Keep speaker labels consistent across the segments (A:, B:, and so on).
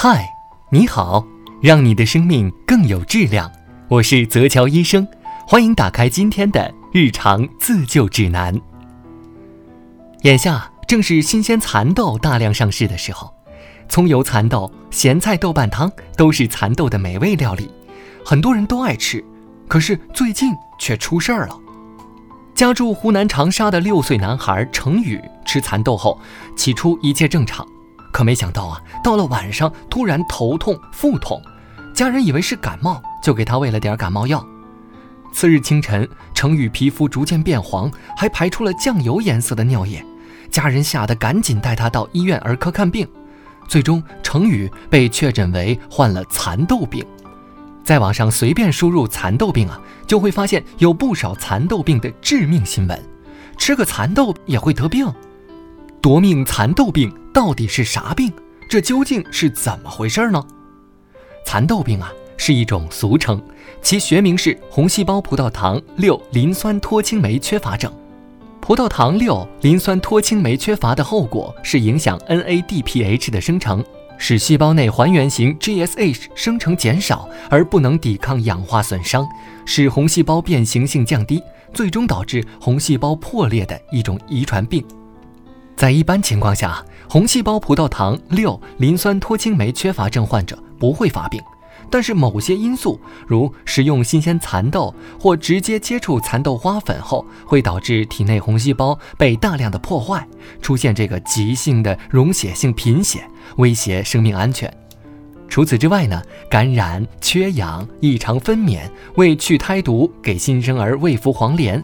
A: 嗨，你好，让你的生命更有质量。我是泽乔医生，欢迎打开今天的日常自救指南。眼下正是新鲜蚕豆大量上市的时候，葱油蚕豆、咸菜豆瓣汤都是蚕豆的美味料理，很多人都爱吃。可是最近却出事儿了。家住湖南长沙的六岁男孩程宇吃蚕豆后，起初一切正常。可没想到啊，到了晚上突然头痛、腹痛，家人以为是感冒，就给他喂了点感冒药。次日清晨，程宇皮肤逐渐变黄，还排出了酱油颜色的尿液，家人吓得赶紧带他到医院儿科看病。最终，程宇被确诊为患了蚕豆病。在网上随便输入“蚕豆病”啊，就会发现有不少蚕豆病的致命新闻。吃个蚕豆也会得病？夺命蚕豆病到底是啥病？这究竟是怎么回事呢？蚕豆病啊是一种俗称，其学名是红细胞葡萄糖六磷酸脱氢酶缺乏症。葡萄糖六磷酸脱氢酶缺乏的后果是影响 NADPH 的生成，使细胞内还原型 GSH 生成减少，而不能抵抗氧化损伤，使红细胞变形性降低，最终导致红细胞破裂的一种遗传病。在一般情况下，红细胞葡萄糖六磷酸脱氢酶缺乏症患者不会发病，但是某些因素，如食用新鲜蚕豆或直接接触蚕豆花粉后，会导致体内红细胞被大量的破坏，出现这个急性的溶血性贫血，威胁生命安全。除此之外呢，感染、缺氧、异常分娩、为去胎毒给新生儿喂服黄连。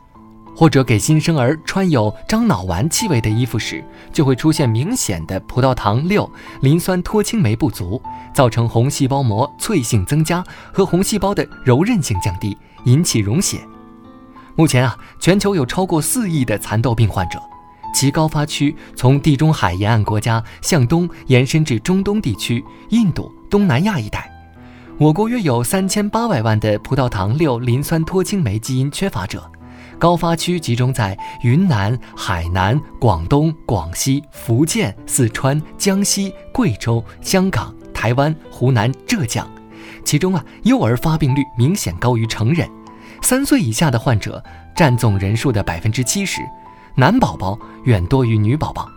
A: 或者给新生儿穿有樟脑丸气味的衣服时，就会出现明显的葡萄糖六磷酸脱氢酶不足，造成红细胞膜脆性增加和红细胞的柔韧性降低，引起溶血。目前啊，全球有超过四亿的蚕豆病患者，其高发区从地中海沿岸国家向东延伸至中东地区、印度、东南亚一带。我国约有三千八百万的葡萄糖六磷酸脱氢酶基因缺乏者。高发区集中在云南、海南、广东、广西、福建、四川、江西、贵州、香港、台湾、湖南、浙江，其中啊，幼儿发病率明显高于成人，三岁以下的患者占总人数的百分之七十，男宝宝远多于女宝宝。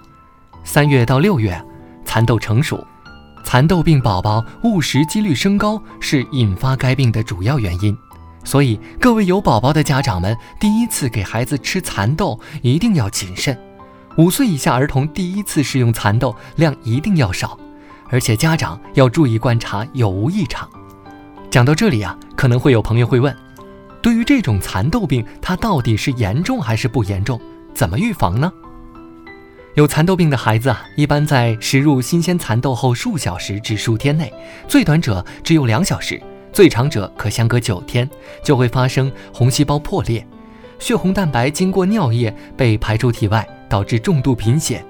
A: 三月到六月，蚕豆成熟，蚕豆病宝宝误食几率升高，是引发该病的主要原因。所以，各位有宝宝的家长们，第一次给孩子吃蚕豆一定要谨慎。五岁以下儿童第一次食用蚕豆量一定要少，而且家长要注意观察有无异常。讲到这里啊，可能会有朋友会问：对于这种蚕豆病，它到底是严重还是不严重？怎么预防呢？有蚕豆病的孩子啊，一般在食入新鲜蚕豆后数小时至数天内，最短者只有两小时。最长者可相隔九天就会发生红细胞破裂，血红蛋白经过尿液被排出体外，导致重度贫血。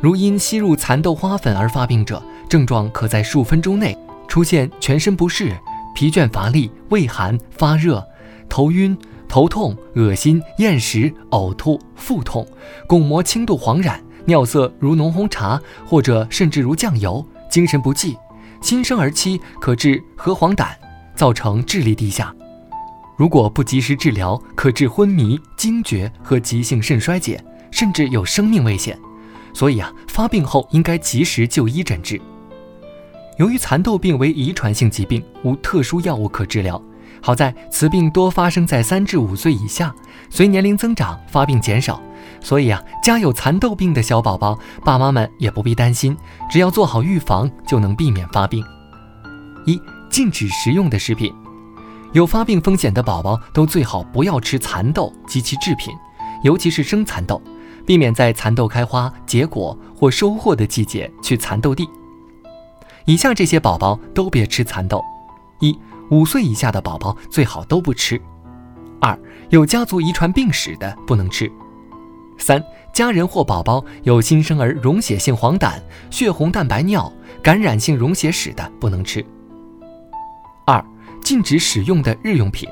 A: 如因吸入蚕豆花粉而发病者，症状可在数分钟内出现全身不适、疲倦乏力、畏寒发热、头晕、头痛、恶心、厌食、呕吐、腹痛、巩膜轻度黄染、尿色如浓红茶或者甚至如酱油、精神不济。新生儿期可致核黄疸。造成智力低下，如果不及时治疗，可致昏迷、惊厥和急性肾衰竭，甚至有生命危险。所以啊，发病后应该及时就医诊治。由于蚕豆病为遗传性疾病，无特殊药物可治疗。好在此病多发生在三至五岁以下，随年龄增长发病减少。所以啊，家有蚕豆病的小宝宝，爸妈们也不必担心，只要做好预防，就能避免发病。一。禁止食用的食品，有发病风险的宝宝都最好不要吃蚕豆及其制品，尤其是生蚕豆，避免在蚕豆开花、结果或收获的季节去蚕豆地。以下这些宝宝都别吃蚕豆：一、五岁以下的宝宝最好都不吃；二、有家族遗传病史的不能吃；三、家人或宝宝有新生儿溶血性黄疸、血红蛋白尿、感染性溶血史的不能吃。二、禁止使用的日用品。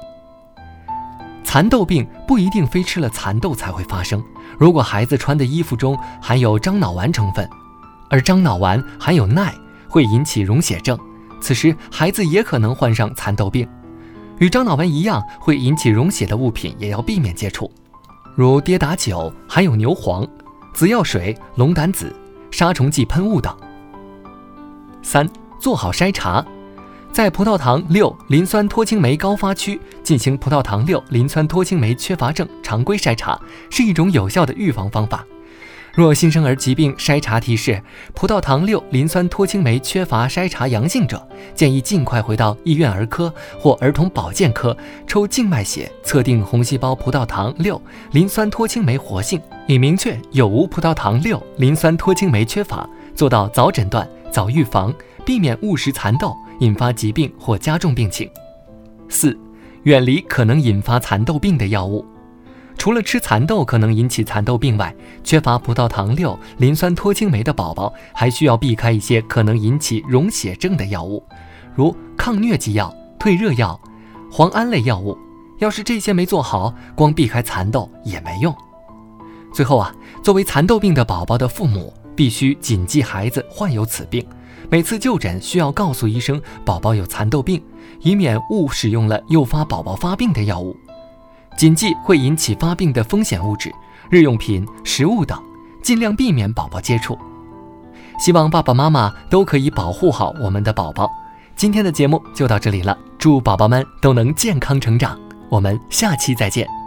A: 蚕豆病不一定非吃了蚕豆才会发生。如果孩子穿的衣服中含有樟脑丸成分，而樟脑丸含有耐，会会引起溶血症，此时孩子也可能患上蚕豆病。与樟脑丸一样会引起溶血的物品也要避免接触，如跌打酒、含有牛黄、紫药水、龙胆子、杀虫剂喷雾等。三、做好筛查。在葡萄糖六磷酸脱氢酶高发区进行葡萄糖六磷酸脱氢酶缺乏症常规筛查，是一种有效的预防方法。若新生儿疾病筛查提示葡萄糖六磷酸脱氢酶缺乏筛查阳性者，建议尽快回到医院儿科或儿童保健科抽静脉血测定红细胞葡萄糖六磷酸脱氢酶活性，以明确有无葡萄糖六磷酸脱氢酶缺乏，做到早诊断、早预防，避免误食蚕豆。引发疾病或加重病情。四、远离可能引发蚕豆病的药物。除了吃蚕豆可能引起蚕豆病外，缺乏葡萄糖六磷酸脱氢酶的宝宝还需要避开一些可能引起溶血症的药物，如抗疟疾药、退热药、磺胺类药物。要是这些没做好，光避开蚕豆也没用。最后啊，作为蚕豆病的宝宝的父母，必须谨记孩子患有此病。每次就诊需要告诉医生宝宝有蚕豆病，以免误使用了诱发宝宝发病的药物。谨记会引起发病的风险物质、日用品、食物等，尽量避免宝宝接触。希望爸爸妈妈都可以保护好我们的宝宝。今天的节目就到这里了，祝宝宝们都能健康成长。我们下期再见。